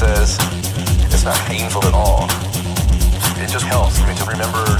says it's not painful at all. It just helps me to remember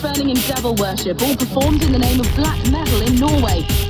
Burning and devil worship, all performed in the name of black metal in Norway.